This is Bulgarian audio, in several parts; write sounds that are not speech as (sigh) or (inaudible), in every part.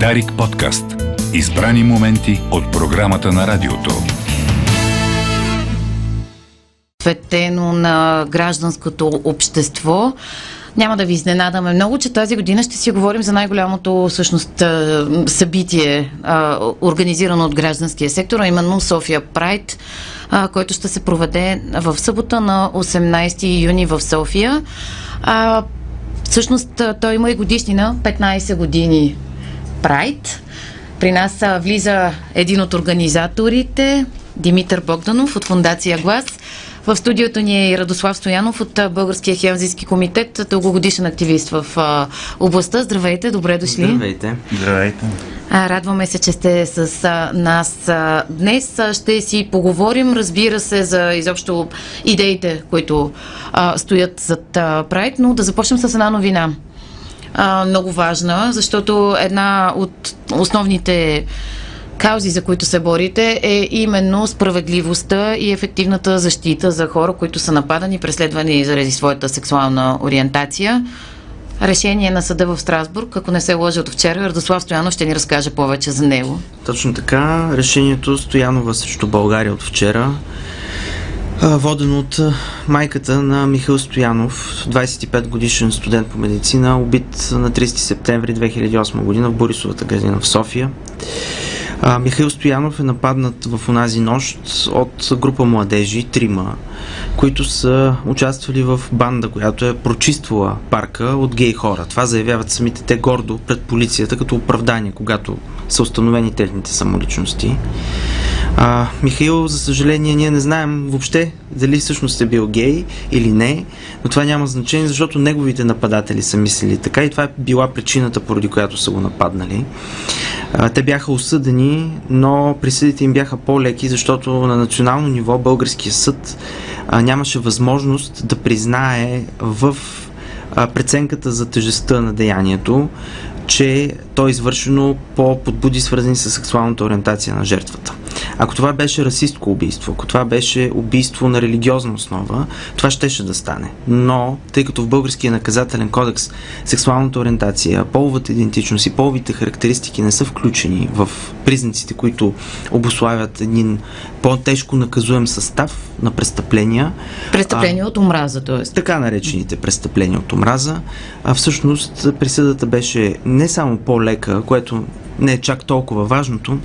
Дарик подкаст. Избрани моменти от програмата на радиото. Посветено на гражданското общество. Няма да ви изненадаме много, че тази година ще си говорим за най-голямото всъщност събитие, организирано от гражданския сектор, а именно София Прайд, който ще се проведе в събота на 18 юни в София. Всъщност той има и годишнина, 15 години Прайд. При нас влиза един от организаторите, Димитър Богданов от Фундация Глас. В студиото ни е и Радослав Стоянов от Българския хелзийски комитет, дългогодишен активист в областта. Здравейте, добре дошли. Здравейте. Здравейте. Радваме се, че сте с нас днес. Ще си поговорим, разбира се, за изобщо идеите, които стоят зад Прайд, но да започнем с една новина. Много важна, защото една от основните каузи, за които се борите, е именно справедливостта и ефективната защита за хора, които са нападани, преследвани заради своята сексуална ориентация. Решение на съда в Страсбург, ако не се лъжа от вчера, Радослав Стоянов ще ни разкаже повече за него. Точно така. Решението Стоянова срещу България от вчера водено от майката на Михаил Стоянов, 25 годишен студент по медицина, убит на 30 септември 2008 година в Борисовата градина в София. А, Михаил Стоянов е нападнат в онази нощ от група младежи, трима, които са участвали в банда, която е прочиствала парка от гей хора. Това заявяват самите те гордо пред полицията като оправдание, когато са установени техните самоличности. А, Михаил, за съжаление, ние не знаем въобще дали всъщност е бил гей или не, но това няма значение, защото неговите нападатели са мислили така и това е била причината, поради която са го нападнали. А, те бяха осъдени, но присъдите им бяха по-леки, защото на национално ниво българския съд а, нямаше възможност да признае в а, преценката за тежестта на деянието, че то е извършено по подбуди свързани с сексуалната ориентация на жертвата. Ако това беше расистко убийство, ако това беше убийство на религиозна основа, това щеше да стане. Но, тъй като в българския наказателен кодекс сексуалната ориентация, половата идентичност и половите характеристики не са включени в признаците, които обославят един по-тежко наказуем състав на престъпления. Престъпления от омраза, т.е. Така наречените престъпления от омраза. А всъщност присъдата беше не само по-лека, което не е чак толкова важното,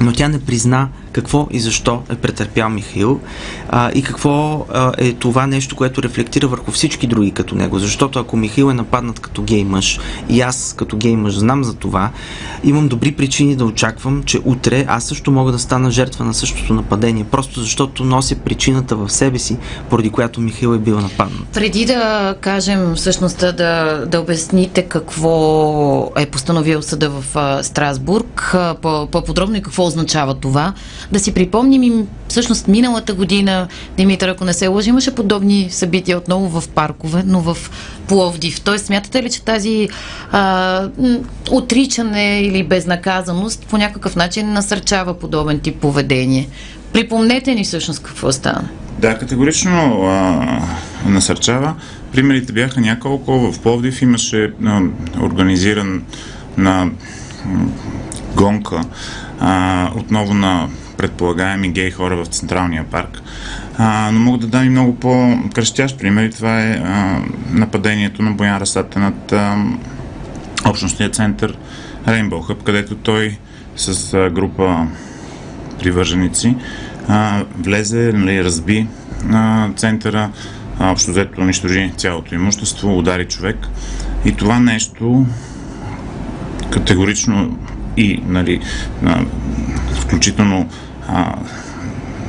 но тя не призна какво и защо е претърпял Михаил а, и какво а, е това нещо, което рефлектира върху всички други като него. Защото ако Михаил е нападнат като гей мъж и аз като гей мъж знам за това, имам добри причини да очаквам, че утре аз също мога да стана жертва на същото нападение, просто защото нося причината в себе си, поради която Михаил е бил нападнат. Преди да кажем всъщност да, да обясните какво е постановил съда в Страсбург, по-подробно и какво означава това, да си припомним и всъщност миналата година, Димитър, ако не се лъжи, имаше подобни събития отново в паркове, но в Пловдив. Тоест, смятате ли, че тази а, отричане или безнаказаност по някакъв начин насърчава подобен тип поведение? Припомнете ни всъщност какво стана. Да, категорично а, насърчава. Примерите бяха няколко. В Пловдив имаше а, организиран на гонка а, отново на предполагаеми гей хора в Централния парк. А, но мога да дам и много по-кръщящ пример и това е а, нападението на Боян Расата над а, общностния център Rainbow Hub, където той с а, група привърженици а, влезе, нали, разби а, центъра, а, общо взето унищожи цялото имущество, удари човек. И това нещо категорично и нали, включително а,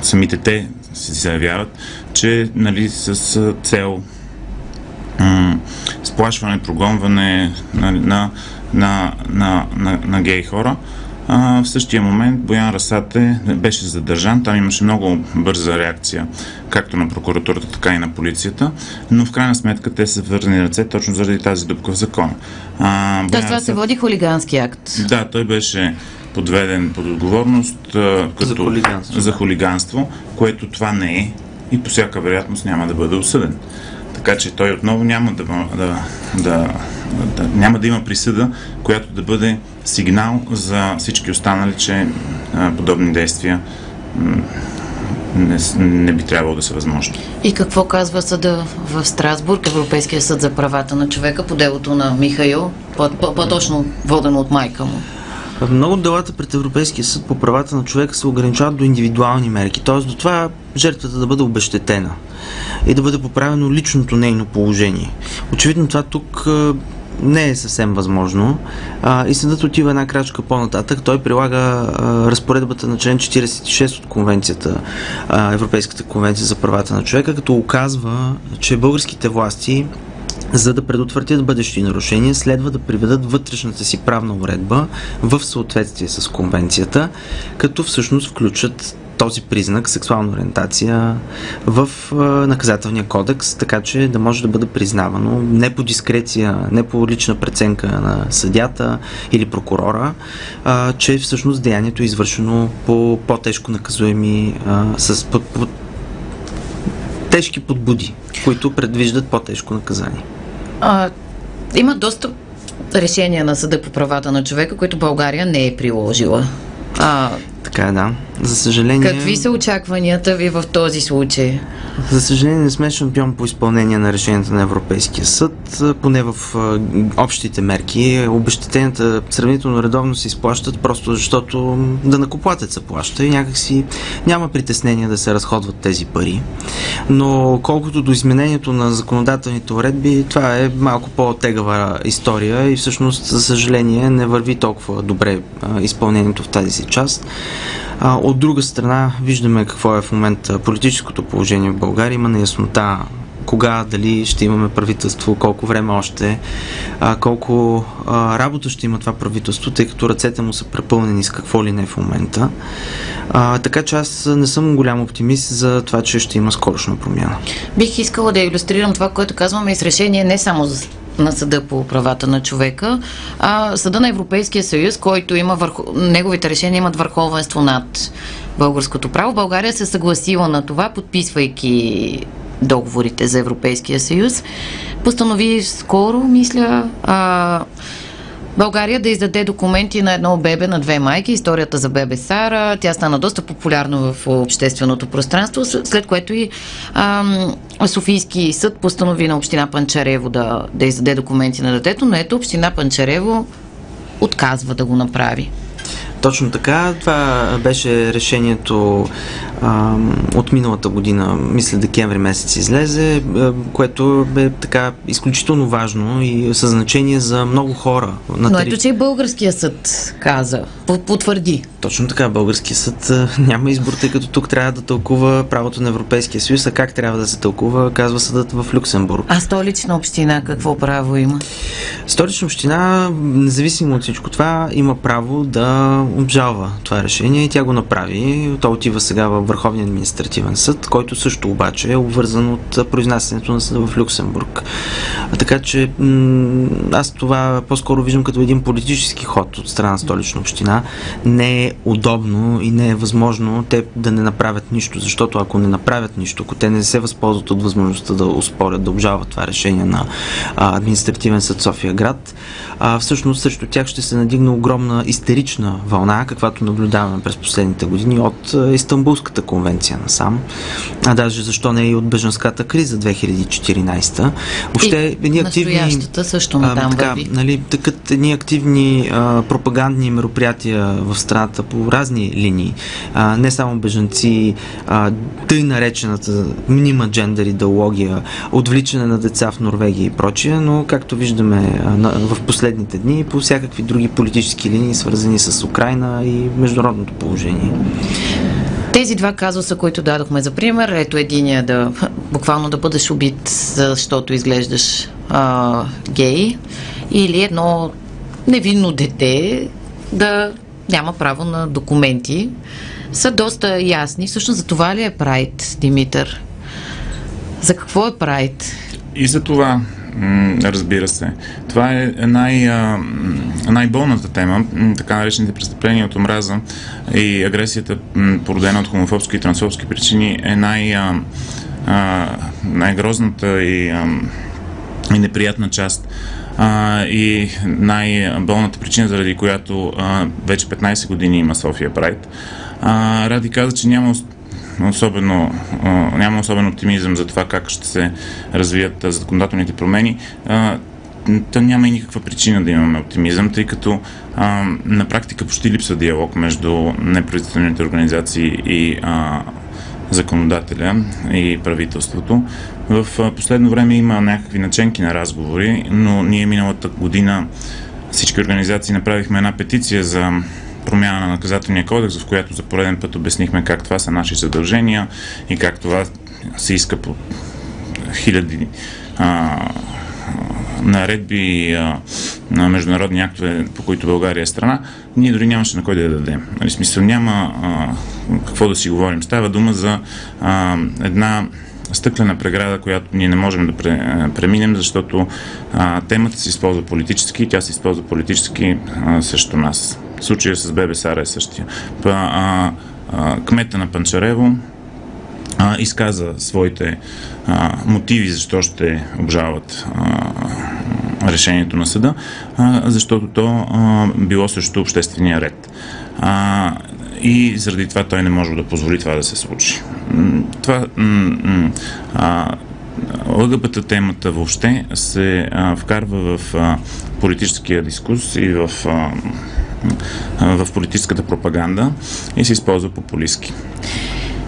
самите те се заявяват, че нали, с цел м- сплашване, прогонване на, на, на, на, на, на гей хора. А, в същия момент Боян Расате беше задържан. Там имаше много бърза реакция, както на прокуратурата, така и на полицията, но в крайна сметка те са вързани ръце точно заради тази дупка в закона. Тоест това се води хулигански акт. Да, той беше подведен под отговорност като, за, хулиганство. за хулиганство, което това не е и по всяка вероятност няма да бъде осъден. Така че той отново няма да, да, да, да, няма да има присъда, която да бъде сигнал за всички останали, че а, подобни действия не, не би трябвало да са възможни. И какво казва съда в Страсбург, Европейския съд за правата на човека по делото на Михаил, по-точно водено от майка му? Много делата пред Европейския съд по правата на човека се ограничават до индивидуални мерки, т.е. до това жертвата да бъде обещетена и да бъде поправено личното нейно положение. Очевидно това тук не е съвсем възможно. А, и съдът отива една крачка по-нататък. Той прилага а, разпоредбата на член 46 от конвенцията, а, Европейската конвенция за правата на човека, като оказва, че българските власти за да предотвратят бъдещи нарушения, следва да приведат вътрешната си правна уредба в съответствие с конвенцията, като всъщност включат този признак, сексуална ориентация, в наказателния кодекс, така че да може да бъде признавано не по дискреция, не по лична преценка на съдята или прокурора, а, че всъщност деянието е извършено по по-тежко наказуеми а, с под, под, тежки подбуди, които предвиждат по-тежко наказание. А, има доста решения на Съда по правата на човека, които България не е приложила. А, така е, да. За съжаление... Какви са очакванията ви в този случай? За съжаление не сме шампион по изпълнение на решенията на Европейския съд, поне в общите мерки. Обещетенията сравнително редовно се изплащат, просто защото да накоплатеца плаща и някакси няма притеснение да се разходват тези пари. Но колкото до изменението на законодателните уредби, това е малко по-тегава история и всъщност, за съжаление, не върви толкова добре изпълнението в тази си част. А, от друга страна, виждаме какво е в момента политическото положение в България. Има неяснота кога, дали ще имаме правителство, колко време още, а, колко а, работа ще има това правителство, тъй като ръцете му са препълнени с какво ли не в момента. А, така че аз не съм голям оптимист за това, че ще има скорошна промяна. Бих искала да иллюстрирам това, което казваме и с решение не само за на Съда по правата на човека, а Съда на Европейския съюз, който има върху... неговите решения имат върховенство над българското право. България се съгласила на това, подписвайки договорите за Европейския съюз. Постанови скоро, мисля, а, България да издаде документи на едно бебе на две майки, историята за бебе Сара. Тя стана доста популярна в общественото пространство, след което и ам, Софийски съд постанови на община Панчарево да, да издаде документи на детето, но ето община Панчарево отказва да го направи. Точно така. Това беше решението а, от миналата година, мисля декември месец излезе, което е така изключително важно и със значение за много хора. На Но ето, че и българския съд каза, потвърди. Точно така, българския съд (laughs) няма избор, тъй като тук трябва да тълкува правото на Европейския съюз, а как трябва да се тълкува, казва съдът в Люксембург. А столична община какво право има? Столична община, независимо от всичко това, има право да обжалва това решение и тя го направи. То отива сега в Върховния административен съд, който също обаче е обвързан от произнасянето на съда в Люксембург. Така че аз това по-скоро виждам като един политически ход от страна на столична община. Не е удобно и не е възможно те да не направят нищо, защото ако не направят нищо, ако те не се възползват от възможността да успорят, да обжалват това решение на административен съд София град, всъщност срещу тях ще се надигне огромна истерична вълна, каквато наблюдаваме през последните години от Истанбулската конвенция насам, а даже защо не и от беженската криза 2014. Въобще, едни активни... също на там така, нали, такът едни активни а, пропагандни мероприятия в страната по разни линии, а, не само беженци, а, тъй наречената мнима джендър идеология, отвличане на деца в Норвегия и прочие, но както виждаме а, на, в последните дни по всякакви други политически линии, свързани с Украина и международното положение. Тези два казуса, които дадохме за пример, ето единия да буквално да бъдеш убит, защото изглеждаш а, гей, или едно невинно дете да няма право на документи, са доста ясни. Всъщност за това ли е Прайд, Димитър? За какво е Прайд? И за това Разбира се. Това е най- най-болната тема, така наречените престъпления от омраза и агресията, породена от хомофобски и трансфобски причини, е най- най-грозната и, и неприятна част а, и най-болната причина, заради която а, вече 15 години има София Прайд. Ради каза, че няма особено, няма особен оптимизъм за това как ще се развият законодателните промени. Та няма и никаква причина да имаме оптимизъм, тъй като а, на практика почти липсва диалог между неправителствените организации и а, законодателя и правителството. В последно време има някакви наченки на разговори, но ние миналата година всички организации направихме една петиция за промяна на наказателния кодекс, в която за пореден път обяснихме как това са наши задължения и как това се иска по хиляди а, наредби а, на международни актове, по които България е страна, ние дори нямаше на кой да я дадем. Нали, смисъл няма а, какво да си говорим. Става дума за а, една стъклена преграда, която ние не можем да преминем, защото а, темата се използва политически и тя се използва политически а, срещу нас. Случая с Бебе Сара е същия. Па, а, а, кмета на Панчарево а, изказа своите а, мотиви защо ще обжалват а, решението на съда, а, защото то а, било срещу обществения ред. А, и заради това той не може да позволи това да се случи. Това а, ЛГБТ темата въобще се а, вкарва в а, политическия дискус и в, а, в политическата пропаганда и се използва популистски.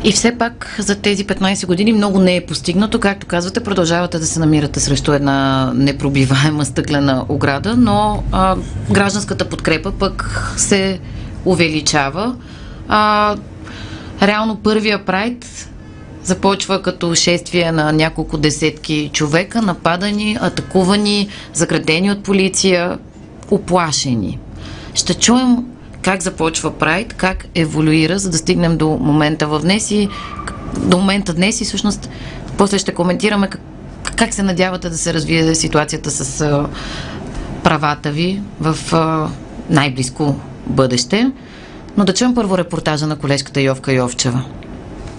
И все пак за тези 15 години много не е постигнато. Както казвате, продължавате да се намирате срещу една непробиваема стъклена ограда, но а, гражданската подкрепа пък се увеличава. А, реално първия прайд започва като шествие на няколко десетки човека, нападани, атакувани, заградени от полиция, оплашени. Ще чуем как започва Прайд, как еволюира, за да стигнем до момента в днес и до момента днес и всъщност после ще коментираме как, как се надявате да се развие ситуацията с а, правата ви в а, най-близко бъдеще. Но да чуем първо репортажа на колежката Йовка Йовчева.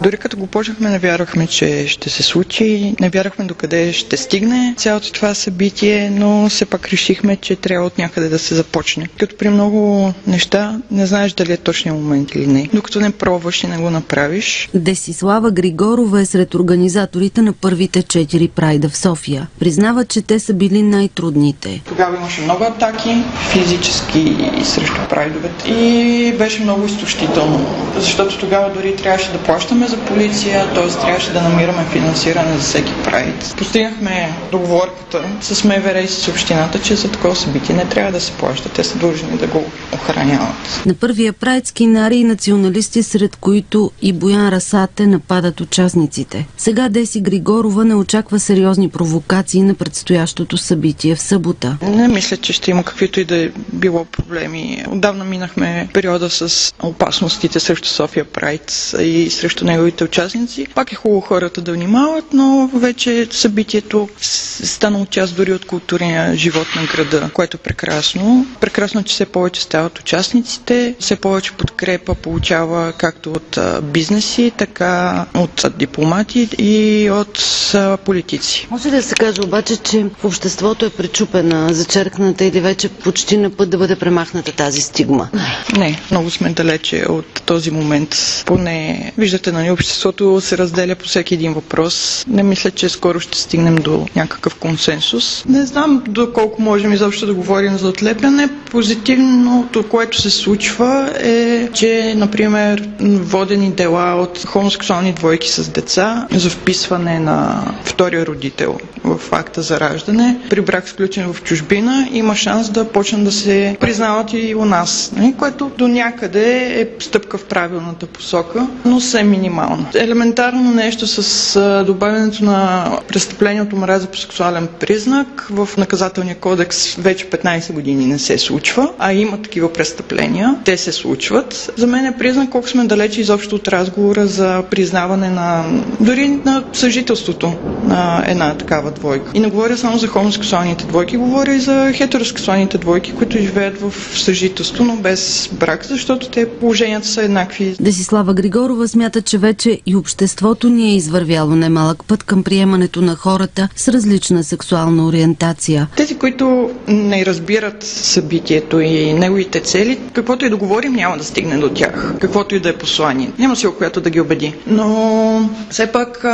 Дори като го почнахме, не вярвахме, че ще се случи, не вярвахме докъде ще стигне цялото това събитие, но все пак решихме, че трябва от някъде да се започне. Като при много неща не знаеш дали е точния момент или не. Докато не пробваш и не го направиш. Десислава Григорова е сред организаторите на първите четири прайда в София. Признава, че те са били най-трудните. Тогава имаше много атаки, физически и срещу прайдовете. И беше много изтощително, защото тогава дори трябваше да плащаме за полиция, т.е. трябваше да намираме финансиране за всеки прайд. Постигнахме договорката с МВР и с общината, че за такова събитие не трябва да се плаща. Те са длъжни да го охраняват. На първия прайд скинари и националисти, сред които и Боян Расате нападат участниците. Сега Деси Григорова не очаква сериозни провокации на предстоящото събитие в събота. Не мисля, че ще има каквито и да е било проблеми. Отдавна минахме периода с опасностите срещу София Прайд и срещу неговите участници. Пак е хубаво хората да внимават, но вече събитието станало част дори от културния живот на града, което е прекрасно. Прекрасно, че все повече стават участниците, все повече подкрепа получава както от бизнеси, така от дипломати и от политици. Може ли да се каже обаче, че в обществото е пречупена, зачеркната или вече почти на път да бъде премахната тази стигма? Не, много сме далече от този момент. Поне виждате на нали, обществото се разделя по всеки един въпрос. Не мисля, че скоро ще стигнем до някакъв консенсус. Не знам доколко можем изобщо да говорим за отлепяне. Позитивното, което се случва е, че, например, водени дела от хомосексуални двойки с деца за вписване на втория родител в факта за раждане, при брак сключен в чужбина, има шанс да почнат да се признават и у нас, нали, което до някъде е стъпка в правилната посока, но се минимално. Елементарно нещо с добавянето на престъплението мраза по сексуален признак в наказателния кодекс вече 15 години не се случва, а има такива престъпления. Те се случват. За мен е признак колко сме далече изобщо от разговора за признаване на дори на съжителството на една такава двойка. И не говоря само за хомосексуалните двойки, говоря и за хетеросексуалните двойки, които живеят в съжителство, но без брак, защото те положенията са еднакви. Десислава Григорова смята, че вече и обществото ни е извървяло немалък път към приемането на хората с различна сексуална ориентация. Тези, които не разбират събитието и неговите цели, каквото и да говорим, няма да стигне до тях. Каквото и да е послание. Няма сила, която да ги убеди. Но все пак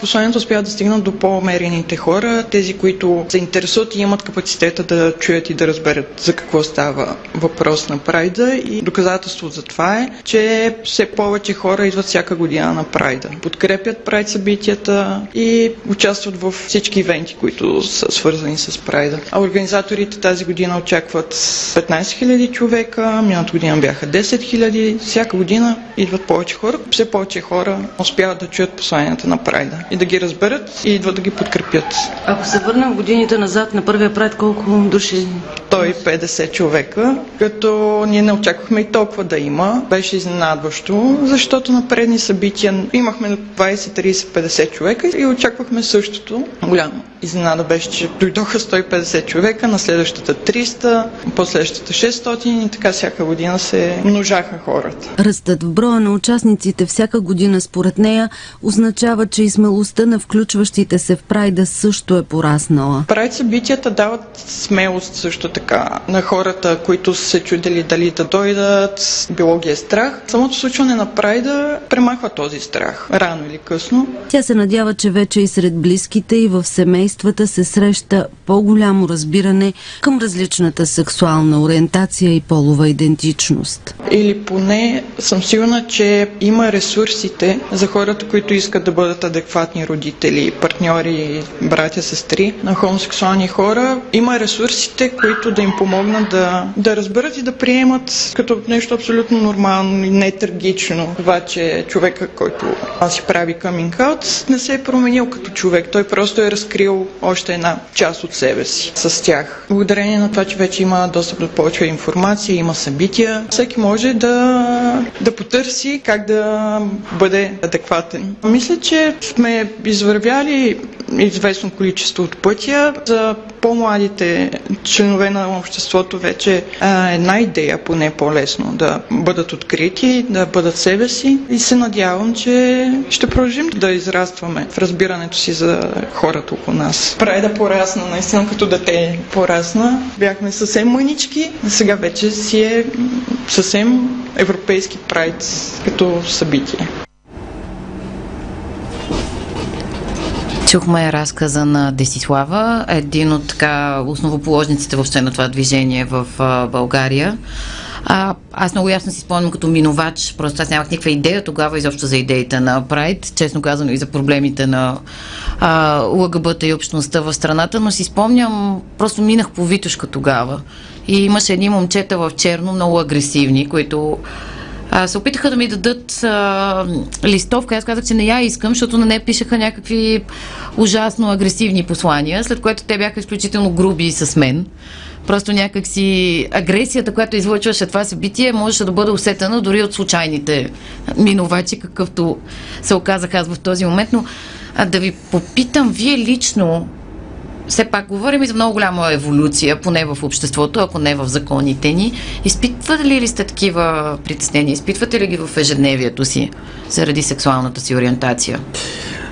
посланието успява да стигнат до по-умерените хора, тези, които се интересуват и имат капацитета да чуят и да разберат за какво става въпрос на Прайда. И доказателство за това е, че все повече хора идват всяка година на Прайда. Подкрепят Прайд събитията и участват в всички ивенти, които са свързани с Прайда. А организаторите тази година очакват 15 000 човека, миналата година бяха 10 000. Всяка година идват повече хора. Все повече хора успяват да чуят посланията на Прайда и да ги разберат и идват да ги подкрепят. Ако се върнем годините назад на първия Прайд, колко души? 150 човека, като ние не очаквахме и толкова да има. Беше изненадващо, защото на предни събития имахме 20, 30, 50 човека и очаквахме същото. Голямо изненада беше, че дойдоха 150 човека, на следващата 300, последващата 600 и така всяка година се множаха хората. Ръстът в броя на участниците всяка година според нея означава, че и смелостта на включващите се в прайда също е пораснала. Прайд събитията дават смелост също така на хората, които са се чудили дали да дойдат, било ги е страх. Самото случване на прайда премахва този страх, рано или късно. Тя се надява, че вече и сред близките и в семействата се среща по-голямо разбиране към различната сексуална ориентация и полова идентичност. Или поне съм сигурна, че има ресурсите за хората, които искат да бъдат адекватни родители, партньори, братя, сестри на хомосексуални хора. Има ресурсите, които да им помогнат да, да разберат и да приемат като нещо абсолютно нормално и не трагично. Това, че човека, който си прави каминг аут, не се е променил като човек. Той просто е разкрил още една част от себе си с тях. Благодарение на това, че вече има достъп до повече информация, има събития, всеки може да, да потърси как да бъде адекватен. Мисля, че сме извървяли известно количество от пътя. За по-младите членове на обществото вече е една идея, поне по-лесно, да бъдат открити, да бъдат себе си и се надявам, че ще продължим да израстваме в разбирането си за хората около нас. Прави да порасна, наистина като дете порасна. Бяхме съвсем мънички, а сега вече си е съвсем европейски прайд като събитие. Чухме разказа на Десислава, един от така основоположниците въобще на това движение в а, България. А, аз много ясно си спомням като минувач, просто аз нямах никаква идея тогава изобщо за идеите на Прайд, честно казано и за проблемите на а, ЛГБТ и общността в страната, но си спомням, просто минах по Витушка тогава и имаше едни момчета в черно, много агресивни, които а, се опитаха да ми дадат а, листовка. Аз казах, че не я искам, защото на нея пишеха някакви ужасно агресивни послания, след което те бяха изключително груби с мен. Просто някакси агресията, която излъчваше това събитие, можеше да бъде усетена дори от случайните минувачи, какъвто се оказах аз в този момент. Но а, да ви попитам, вие лично все пак говорим и за много голяма еволюция, поне в обществото, ако не в законите ни. Изпитвате ли сте такива притеснения? Изпитвате ли ги в ежедневието си заради сексуалната си ориентация?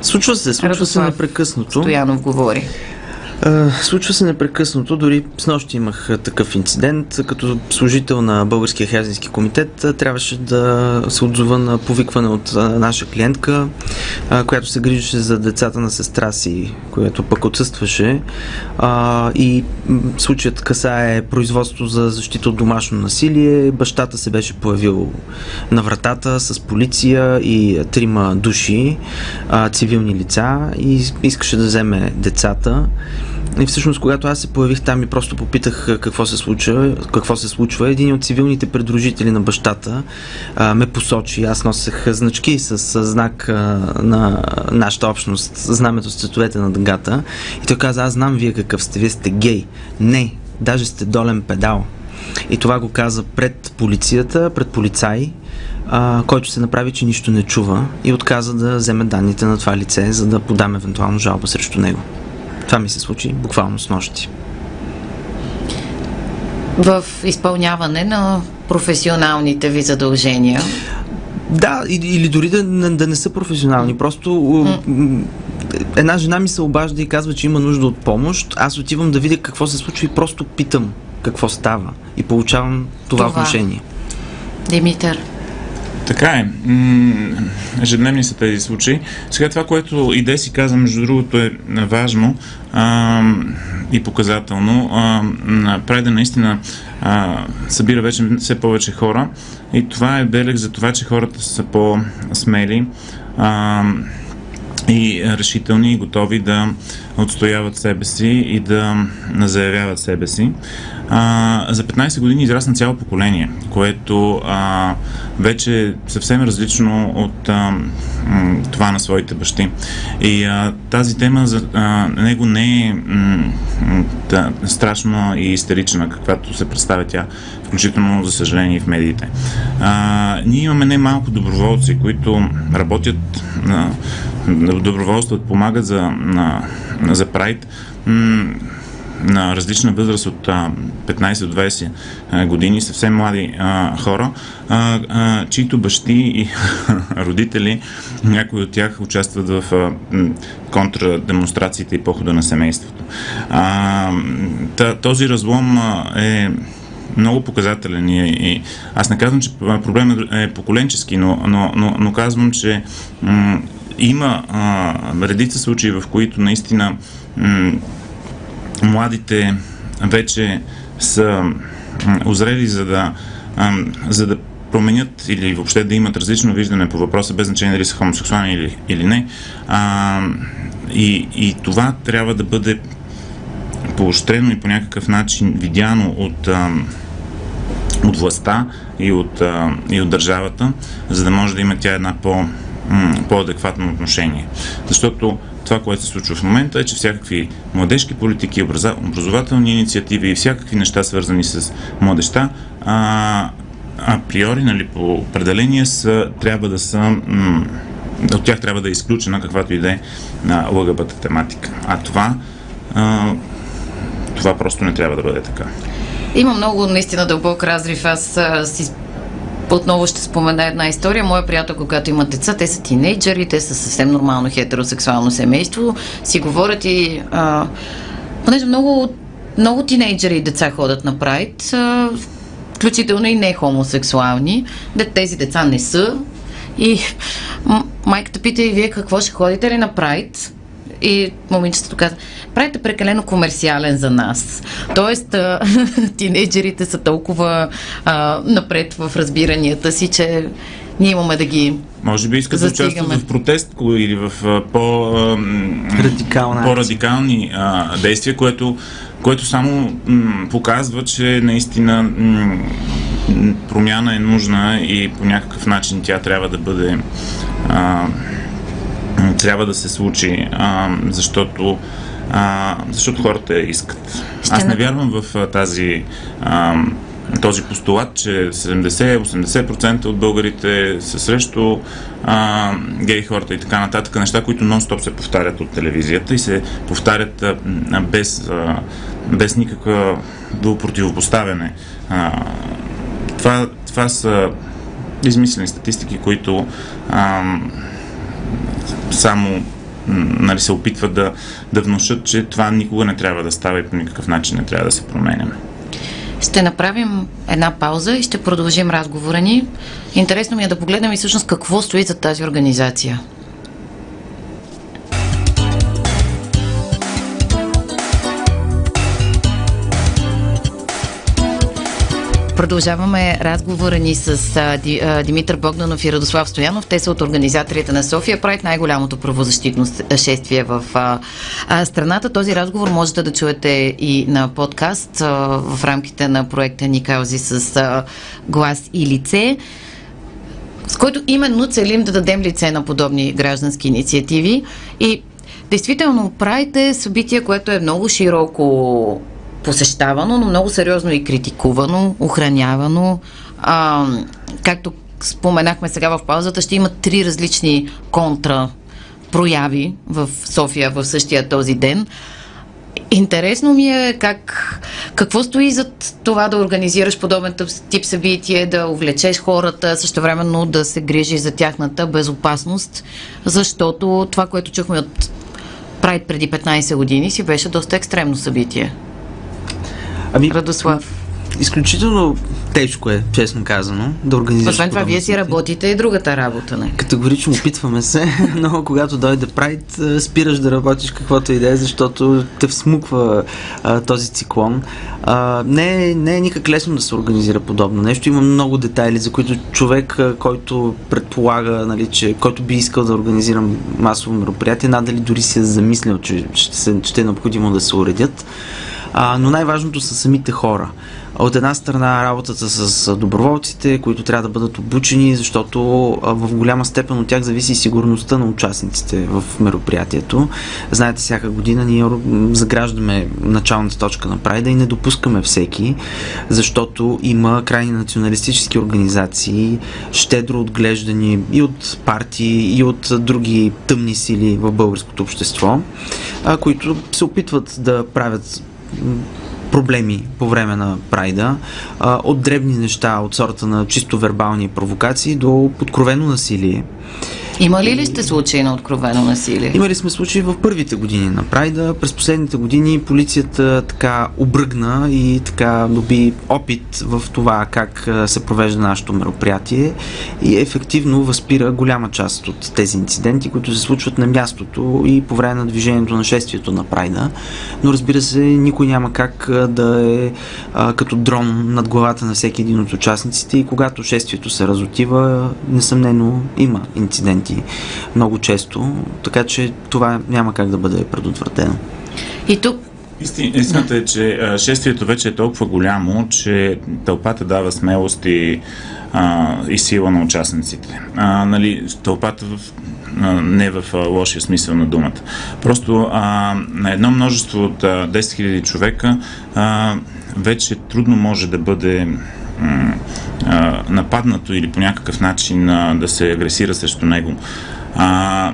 Случва се, случва Радослав се непрекъснато. Стоянов говори. Случва се непрекъснато, дори с нощи имах такъв инцидент. Като служител на Българския хелзински комитет трябваше да се отзова на повикване от наша клиентка, която се грижеше за децата на сестра си, която пък отсъстваше. И случаят касае производство за защита от домашно насилие. Бащата се беше появил на вратата с полиция и трима души, цивилни лица и искаше да вземе децата. И всъщност, когато аз се появих там и просто попитах какво се случва, какво се случва, един от цивилните придружители на бащата а, ме посочи. Аз носех значки с а, знак а, на нашата общност, знамето с цветовете на дъгата. И той каза, аз знам вие какъв сте, вие сте гей. Не, даже сте долен педал. И това го каза пред полицията, пред полицай, а, който се направи, че нищо не чува и отказа да вземе данните на това лице, за да подам евентуално жалба срещу него. Това ми се случи буквално с нощи. В изпълняване на професионалните ви задължения. Да, или, дори да, да не са професионални. Просто mm. една жена ми се обажда и казва, че има нужда от помощ. Аз отивам да видя какво се случва и просто питам какво става. И получавам това, това. отношение. Димитър. Така е. Ежедневни са тези случаи. Сега това, което и Деси каза, между другото, е важно а, и показателно. А, Прайда наистина а, събира вече все повече хора и това е белег за това, че хората са по-смели. А, и решителни и готови да отстояват себе си и да заявяват себе си. А, за 15 години израсна цяло поколение, което а, вече е съвсем различно от а, това на своите бащи. И а, тази тема за а, него не е м, да, страшна и истерична, каквато се представя тя, включително, за съжаление, в медиите. А, ние имаме не малко доброволци, които работят на доброволстват, помагат за, на, за Прайд на различна възраст от а, 15 до 20 години, съвсем млади а, хора, а, а, чието бащи и (laughs) родители, някои от тях участват в а, контрадемонстрациите и похода на семейството. А, този разлом а, е много показателен и, и аз не казвам, че проблемът е поколенчески, но, но, но, но казвам, че м- има а, редица случаи, в които наистина м- младите вече са озрели за да, а, за да променят или въобще да имат различно виждане по въпроса, без значение дали са хомосексуални или, или не. А, и, и това трябва да бъде поощрено и по някакъв начин видяно от, а, от властта и от, и от държавата, за да може да има тя една по- по-адекватно отношение. Защото това, което се случва в момента е, че всякакви младежки политики, образователни инициативи и всякакви неща, свързани с младеща, а, априори, нали, по определение са, трябва да са м- от тях трябва да е изключена каквато и да е ЛГБТ тематика. А това а, това просто не трябва да бъде така. Има много наистина дълбок разрив. Аз си отново ще спомена една история. Моя приятел, когато има деца, те са тинейджери, те са съвсем нормално хетеросексуално семейство, си говорят и... А, понеже много, много тинейджери и деца ходят на прайд, а, включително и не хомосексуални. Тези деца не са. И майката пита и вие какво ще ходите ли на прайд? И момичетото каза, правите прекалено комерциален за нас. Тоест, (laughs) тинейджерите са толкова а, напред в разбиранията си, че ние имаме да ги Може би искат да участват в протест или в а, по, а, по-радикални а, действия, което, което само м, показва, че наистина м, промяна е нужна и по някакъв начин тя трябва да бъде а, трябва да се случи, а, защото, а, защото хората искат. Аз не вярвам в тази а, този постулат, че 70-80% от българите са срещу а, гей хората и така нататък, неща, които нон-стоп се повтарят от телевизията и се повтарят а, без, а, без никаква противопоставяне. А, това, това са измислени статистики, които а, само нали, се опитват да, да внушат, че това никога не трябва да става и по никакъв начин не трябва да се променяме. Ще направим една пауза и ще продължим разговора ни. Интересно ми е да погледнем и всъщност какво стои за тази организация. Продължаваме разговора ни с а, Ди, а, Димитър Богданов и Радослав Стоянов. Те са от организаторите на София Прайд, най-голямото правозащитно шествие в а, а, страната. Този разговор можете да чуете и на подкаст а, в рамките на проекта ни каузи с а, глас и лице с който именно целим да дадем лице на подобни граждански инициативи. И действително, Прайд е събитие, което е много широко посещавано, но много сериозно и критикувано, охранявано. А, както споменахме сега в паузата, ще има три различни контра прояви в София в същия този ден. Интересно ми е как, какво стои за това да организираш подобен тип събитие, да увлечеш хората, също времено да се грижи за тяхната безопасност, защото това, което чухме от Прайд преди 15 години, си беше доста екстремно събитие. Ами, Радослав. Изключително тежко е, честно казано, да организираш. Освен това, вие си работите и другата работа, не? Категорично опитваме се, (laughs) но когато дойде прайд, спираш да работиш каквото и да е, защото те всмуква а, този циклон. А, не, не е никак лесно да се организира подобно нещо. Има много детайли, за които човек, който предполага, нали, че, който би искал да организира масово мероприятие, надали дори си е замислил, че ще, ще е необходимо да се уредят. А, но най-важното са самите хора. От една страна работата с доброволците, които трябва да бъдат обучени, защото в голяма степен от тях зависи и сигурността на участниците в мероприятието. Знаете, всяка година ние заграждаме началната точка на прайда и не допускаме всеки, защото има крайни националистически организации, щедро отглеждани и от партии, и от други тъмни сили в българското общество, които се опитват да правят проблеми по време на прайда, от дребни неща, от сорта на чисто вербални провокации до откровено насилие. Има ли сте случаи на откровено насилие? Имали сме случаи в първите години на Прайда. През последните години полицията така обръгна и така доби опит в това как се провежда нашето мероприятие и ефективно възпира голяма част от тези инциденти, които се случват на мястото и по време на движението на шествието на Прайда. Но разбира се, никой няма как да е а, като дрон над главата на всеки един от участниците и когато шествието се разотива, несъмнено има инциденти много често, така че това няма как да бъде предотвратено. И тук Истин, истината е, че шествието вече е толкова голямо, че тълпата дава смелост и, а, и сила на участниците. А, нали, тълпата в, а, не в а, лошия смисъл на думата. Просто а, на едно множество от а, 10 000 човека а, вече трудно може да бъде нападнато или по някакъв начин да се агресира срещу него. А,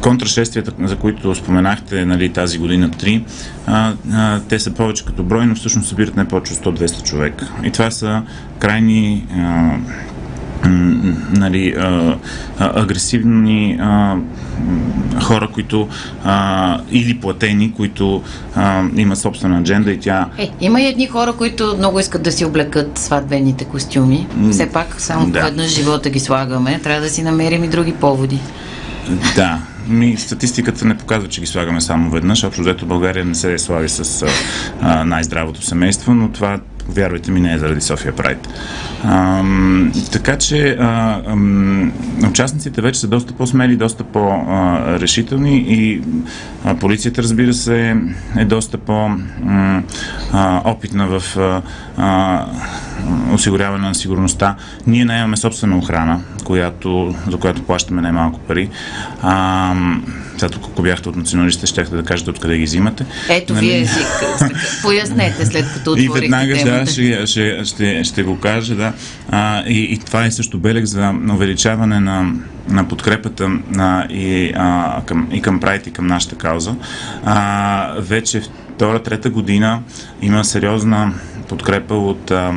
контрашествията, за които споменахте нали, тази година три, а, а, те са повече като брой, но всъщност събират не повече от 100-200 човека. И това са крайни а, нали, а, а, агресивни а, хора, които а, или платени, които а, имат собствена адженда и тя Е, има и едни хора, които много искат да си облекат сватбените костюми. Все пак само да. веднъж живота ги слагаме. Трябва да си намерим и други поводи. Да. Ми, статистиката не показва, че ги слагаме само веднъж. Общо взето България не се слави с а, най-здравото семейство, но това, вярвайте ми, не е заради София Прайд. Ам, така че а, ам, участниците вече са доста по-смели, доста по-решителни и а, полицията, разбира се, е доста по-опитна в а, осигуряване на сигурността. Ние наемаме собствена охрана, която, за която плащаме най-малко пари. А, тук, ако бяхте от националистите, щяхте да кажете откъде ги взимате. Ето, Нали? вие си (laughs) пояснете след като И отворихте веднага темата. да, ще, ще, ще, ще го кажа, да. А, и, и това е също белег за увеличаване на, на подкрепата на, и, а, към, и към Прайд и към нашата кауза. А, вече втора, трета година има сериозна подкрепа от а,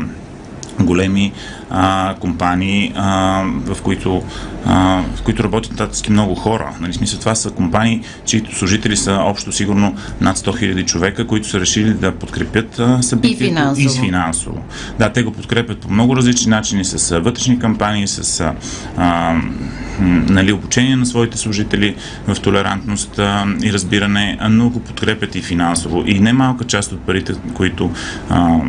големи а, компании, а, в, които, а, в които работят татъцки много хора. Нали, смисъл, това са компании, чието служители са общо сигурно над 100 000 човека, които са решили да подкрепят събитието И финансово. и финансово. Да, те го подкрепят по много различни начини, с вътрешни кампании, с а, нали, обучение на своите служители в толерантност а, и разбиране, но го подкрепят и финансово. И немалка част от парите, които, а,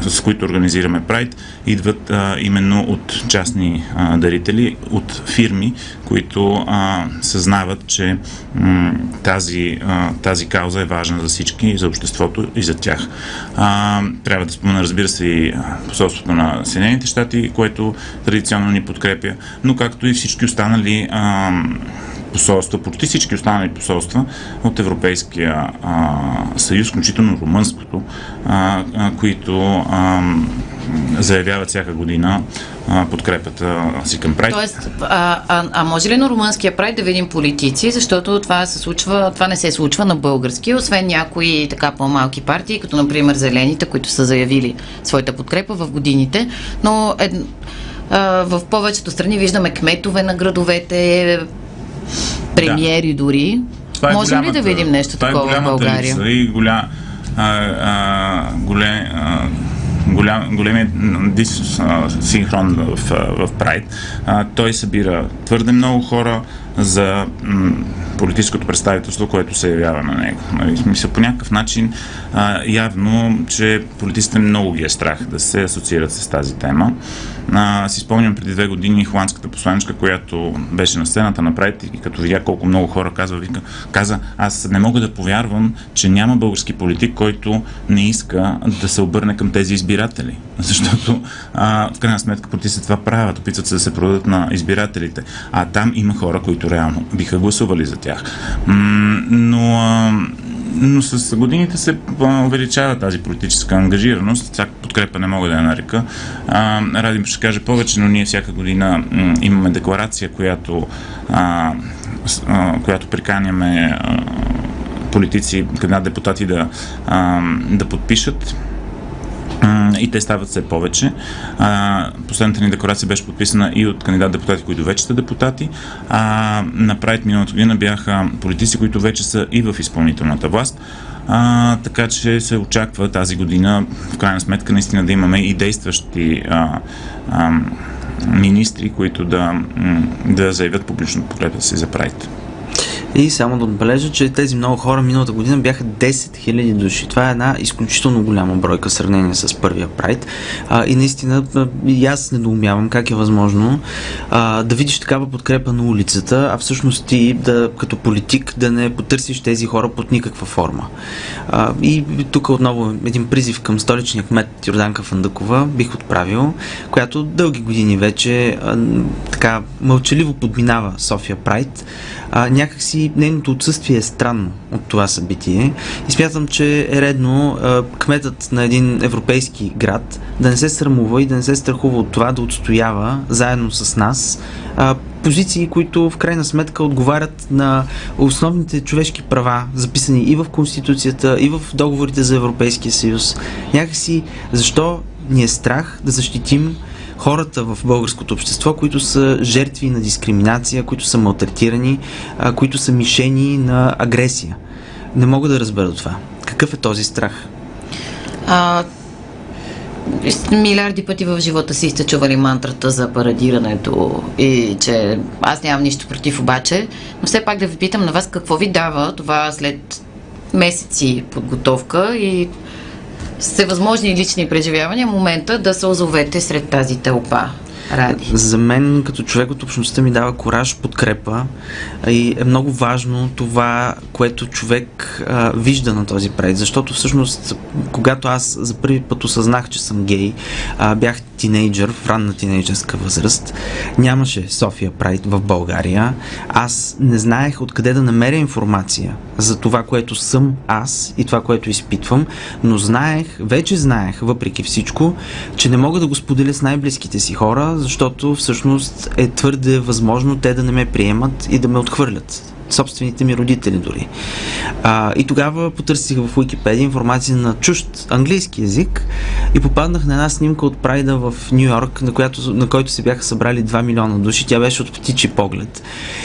с които организираме Прайд, идват а, именно от частни а, дарители, от фирми, които а, съзнават, че м, тази, а, тази кауза е важна за всички, за обществото и за тях. А, трябва да спомена, разбира се, и посолството на Съединените щати, което традиционно ни подкрепя, но както и всички останали а, посолства, почти всички останали посолства от Европейския а, съюз, включително румънското, а, а, които а, заявяват всяка година а, подкрепата си към Прайд. Тоест, а, а, а може ли на румънския Прайд да видим политици, защото това се случва, това не се случва на български, освен някои така по-малки партии, като например Зелените, които са заявили своята подкрепа в годините, но ед, в повечето страни виждаме кметове на градовете, премиери да. дори. Това е Можем голямата, ли да видим нещо такова е в България? Липса и голя, а, а, голем, а, голям, големият синхрон в, в Прайд. той събира твърде много хора за м- политическото представителство, което се явява на него. Нали, смисъл, по някакъв начин а, явно, че политиците много ги е страх да се асоциират с тази тема. А, си спомням преди две години холандската посланичка, която беше на сцената на Прайд и като видя колко много хора казва, вика, каза, аз не мога да повярвам, че няма български политик, който не иска да се обърне към тези избиратели. (laughs) Защото а, в крайна сметка политиците това правят, опитват се да се продадат на избирателите. А там има хора, които реално биха гласували за тях. М- но а, но с годините се увеличава тази политическа ангажираност. Всяка подкрепа не мога да я нарека. А, Радим ще каже повече, но ние всяка година имаме декларация, която, а, а, която приканяме а, политици, кандидат депутати да, а, да подпишат и те стават все повече. Последната ни декларация беше подписана и от кандидат депутати, които вече са депутати. А, на Прайд миналата година бяха политици, които вече са и в изпълнителната власт. А, така че се очаква тази година, в крайна сметка, наистина да имаме и действащи а, а, министри, които да, да заявят публично подкрепата си за Прайд. И само да отбележа, че тези много хора миналата година бяха 10 000 души. Това е една изключително голяма бройка в сравнение с първия прайд. А, и наистина и аз недоумявам как е възможно а, да видиш такава подкрепа на улицата, а всъщност ти да, като политик да не потърсиш тези хора под никаква форма. А, и тук отново един призив към столичния кмет Йорданка Фандъкова бих отправил, която дълги години вече а, така мълчаливо подминава София Прайд. А, някакси нейното отсъствие е странно от това събитие и смятам, че е редно а, кметът на един европейски град да не се срамува и да не се страхува от това да отстоява заедно с нас а, позиции, които в крайна сметка отговарят на основните човешки права, записани и в Конституцията, и в договорите за Европейския съюз. Някакси, защо ни е страх да защитим хората в българското общество, които са жертви на дискриминация, които са малтретирани, които са мишени на агресия. Не мога да разбера това. Какъв е този страх? А, милиарди пъти в живота си сте чували мантрата за парадирането и че аз нямам нищо против обаче, но все пак да ви питам на вас какво ви дава това след месеци подготовка и всевъзможни лични преживявания, момента да се озовете сред тази тълпа? Ради. За мен, като човек от общността, ми дава кораж, подкрепа и е много важно това, което човек а, вижда на този прайд, защото всъщност, когато аз за първи път осъзнах, че съм гей, а, бях тинейджър, в ранна тинейджърска възраст, нямаше София Прайд в България. Аз не знаех откъде да намеря информация за това, което съм аз и това, което изпитвам, но знаех, вече знаех, въпреки всичко, че не мога да го споделя с най-близките си хора, защото всъщност е твърде възможно те да не ме приемат и да ме отхвърлят собствените ми родители дори. А, и тогава потърсих в Wikipedia информация на чужд английски язик и попаднах на една снимка от Прайда в Нью Йорк, на, която, на който се бяха събрали 2 милиона души. Тя беше от птичи поглед.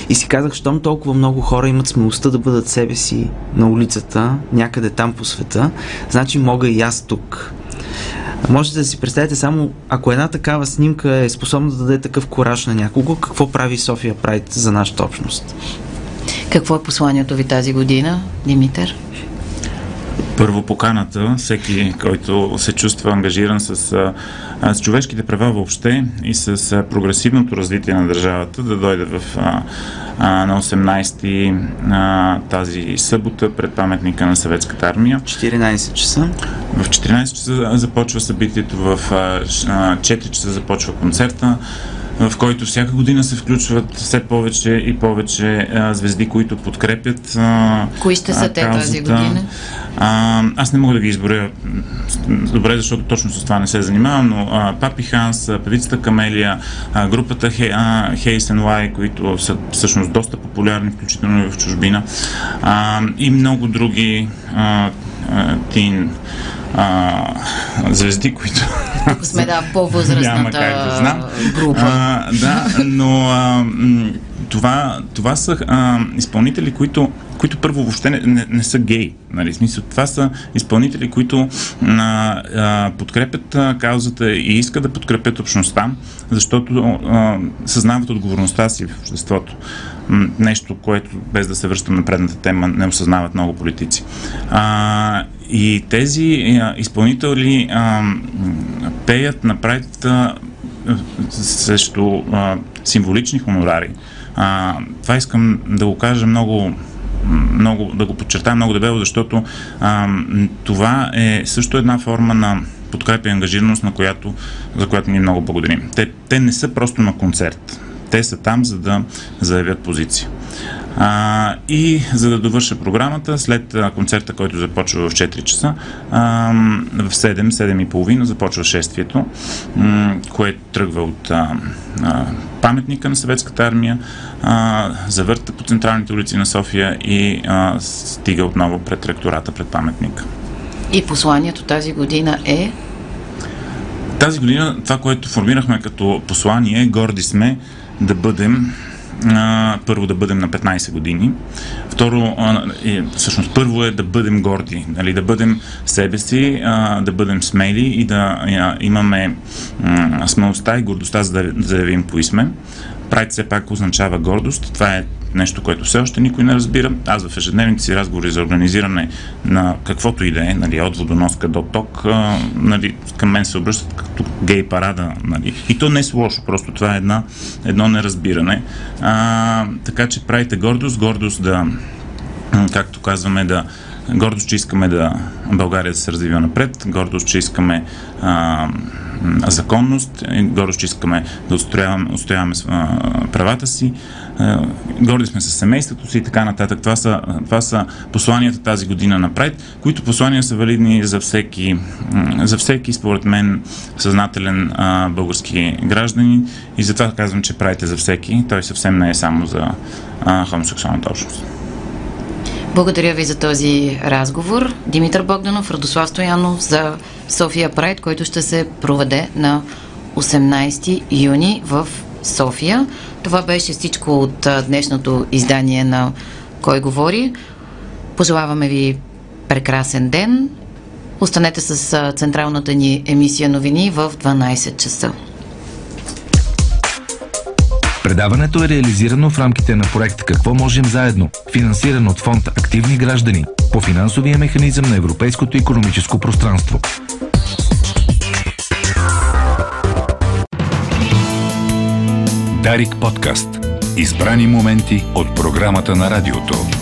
И си казах, щом толкова много хора имат смелостта да бъдат себе си на улицата, някъде там по света, значи мога и аз тук. Можете да си представите само, ако една такава снимка е способна да даде такъв кораж на някого, какво прави София Прайд за нашата общност? Какво е посланието ви тази година, Димитър? Първо поканата, всеки, който се чувства ангажиран с, с човешките права въобще и с прогресивното развитие на държавата, да дойде в, а, на 18-ти а, тази събота пред паметника на съветската армия. 14 часа. В 14 часа започва събитието, в а, 4 часа започва концерта в който всяка година се включват все повече и повече а, звезди, които подкрепят. А, Кои ще са те тази година? А, аз не мога да ги изборя добре, защото точно с това не се занимавам, но а, Папи Ханс, певицата Камелия, а, групата Хейс Лай, които са всъщност доста популярни, включително и в чужбина, а, и много други а, а, тин а, звезди, които... Тук сме, да, по-възрастната да знам. група. А, да, но а, това, това са а, изпълнители, които, които първо въобще не, не, не са гей. Нали? Смисъл, това са изпълнители, които а, а, подкрепят а, каузата и искат да подкрепят общността, защото а, съзнават отговорността си в обществото. Нещо, което, без да се връщам на предната тема, не осъзнават много политици. А, и тези а, изпълнители а, пеят, направят а, срещу а, символични хонорари. А, това искам да го кажа много много, да го подчертая много дебело, защото а, това е също една форма на подкрепа и ангажираност, на която, за която ние много благодарим. Те, те не са просто на концерт. Те са там, за да заявят позиция. А, и за да довърша програмата, след а, концерта, който започва в 4 часа, а, в 7, 7 и половина започва шествието, м- което тръгва от а, а, паметника на съветската армия, а, завърта по централните улици на София и а, стига отново пред ректората, пред паметника. И посланието тази година е? Тази година това, което формирахме като послание, горди сме да бъдем а, първо да бъдем на 15 години. Второ, а, е, всъщност първо е да бъдем горди, нали, да бъдем себе си, а, да бъдем смели и да а, имаме а, смелостта и гордостта, за да заявим кои сме. Прайд все пак означава гордост. Това е нещо, което все още никой не разбира. Аз в ежедневните си разговори за организиране на каквото и да е, нали, от водоноска до ток, нали, към мен се обръщат като гей парада. Нали. И то не е лошо, просто това е една, едно неразбиране. А, така че правите гордост, гордост да, както казваме, да гордост, че искаме да България да се развива напред, гордост, че искаме а, законност, гордост, че искаме да отстояваме а, правата си, а, горди сме с семейството си и така нататък. Това са, това са посланията тази година напред, които послания са валидни за всеки, за всеки според мен, съзнателен а, български гражданин и затова казвам, че правите за всеки. Той съвсем не е само за хомосексуалната общност. Благодаря ви за този разговор. Димитър Богданов, Радослав Стоянов за София Прайд, който ще се проведе на 18 юни в София. Това беше всичко от днешното издание на Кой говори. Пожелаваме ви прекрасен ден. Останете с централната ни емисия новини в 12 часа. Предаването е реализирано в рамките на проект Какво можем заедно, финансиран от фонд Активни граждани по финансовия механизъм на Европейското економическо пространство. Дарик подкаст. Избрани моменти от програмата на радиото.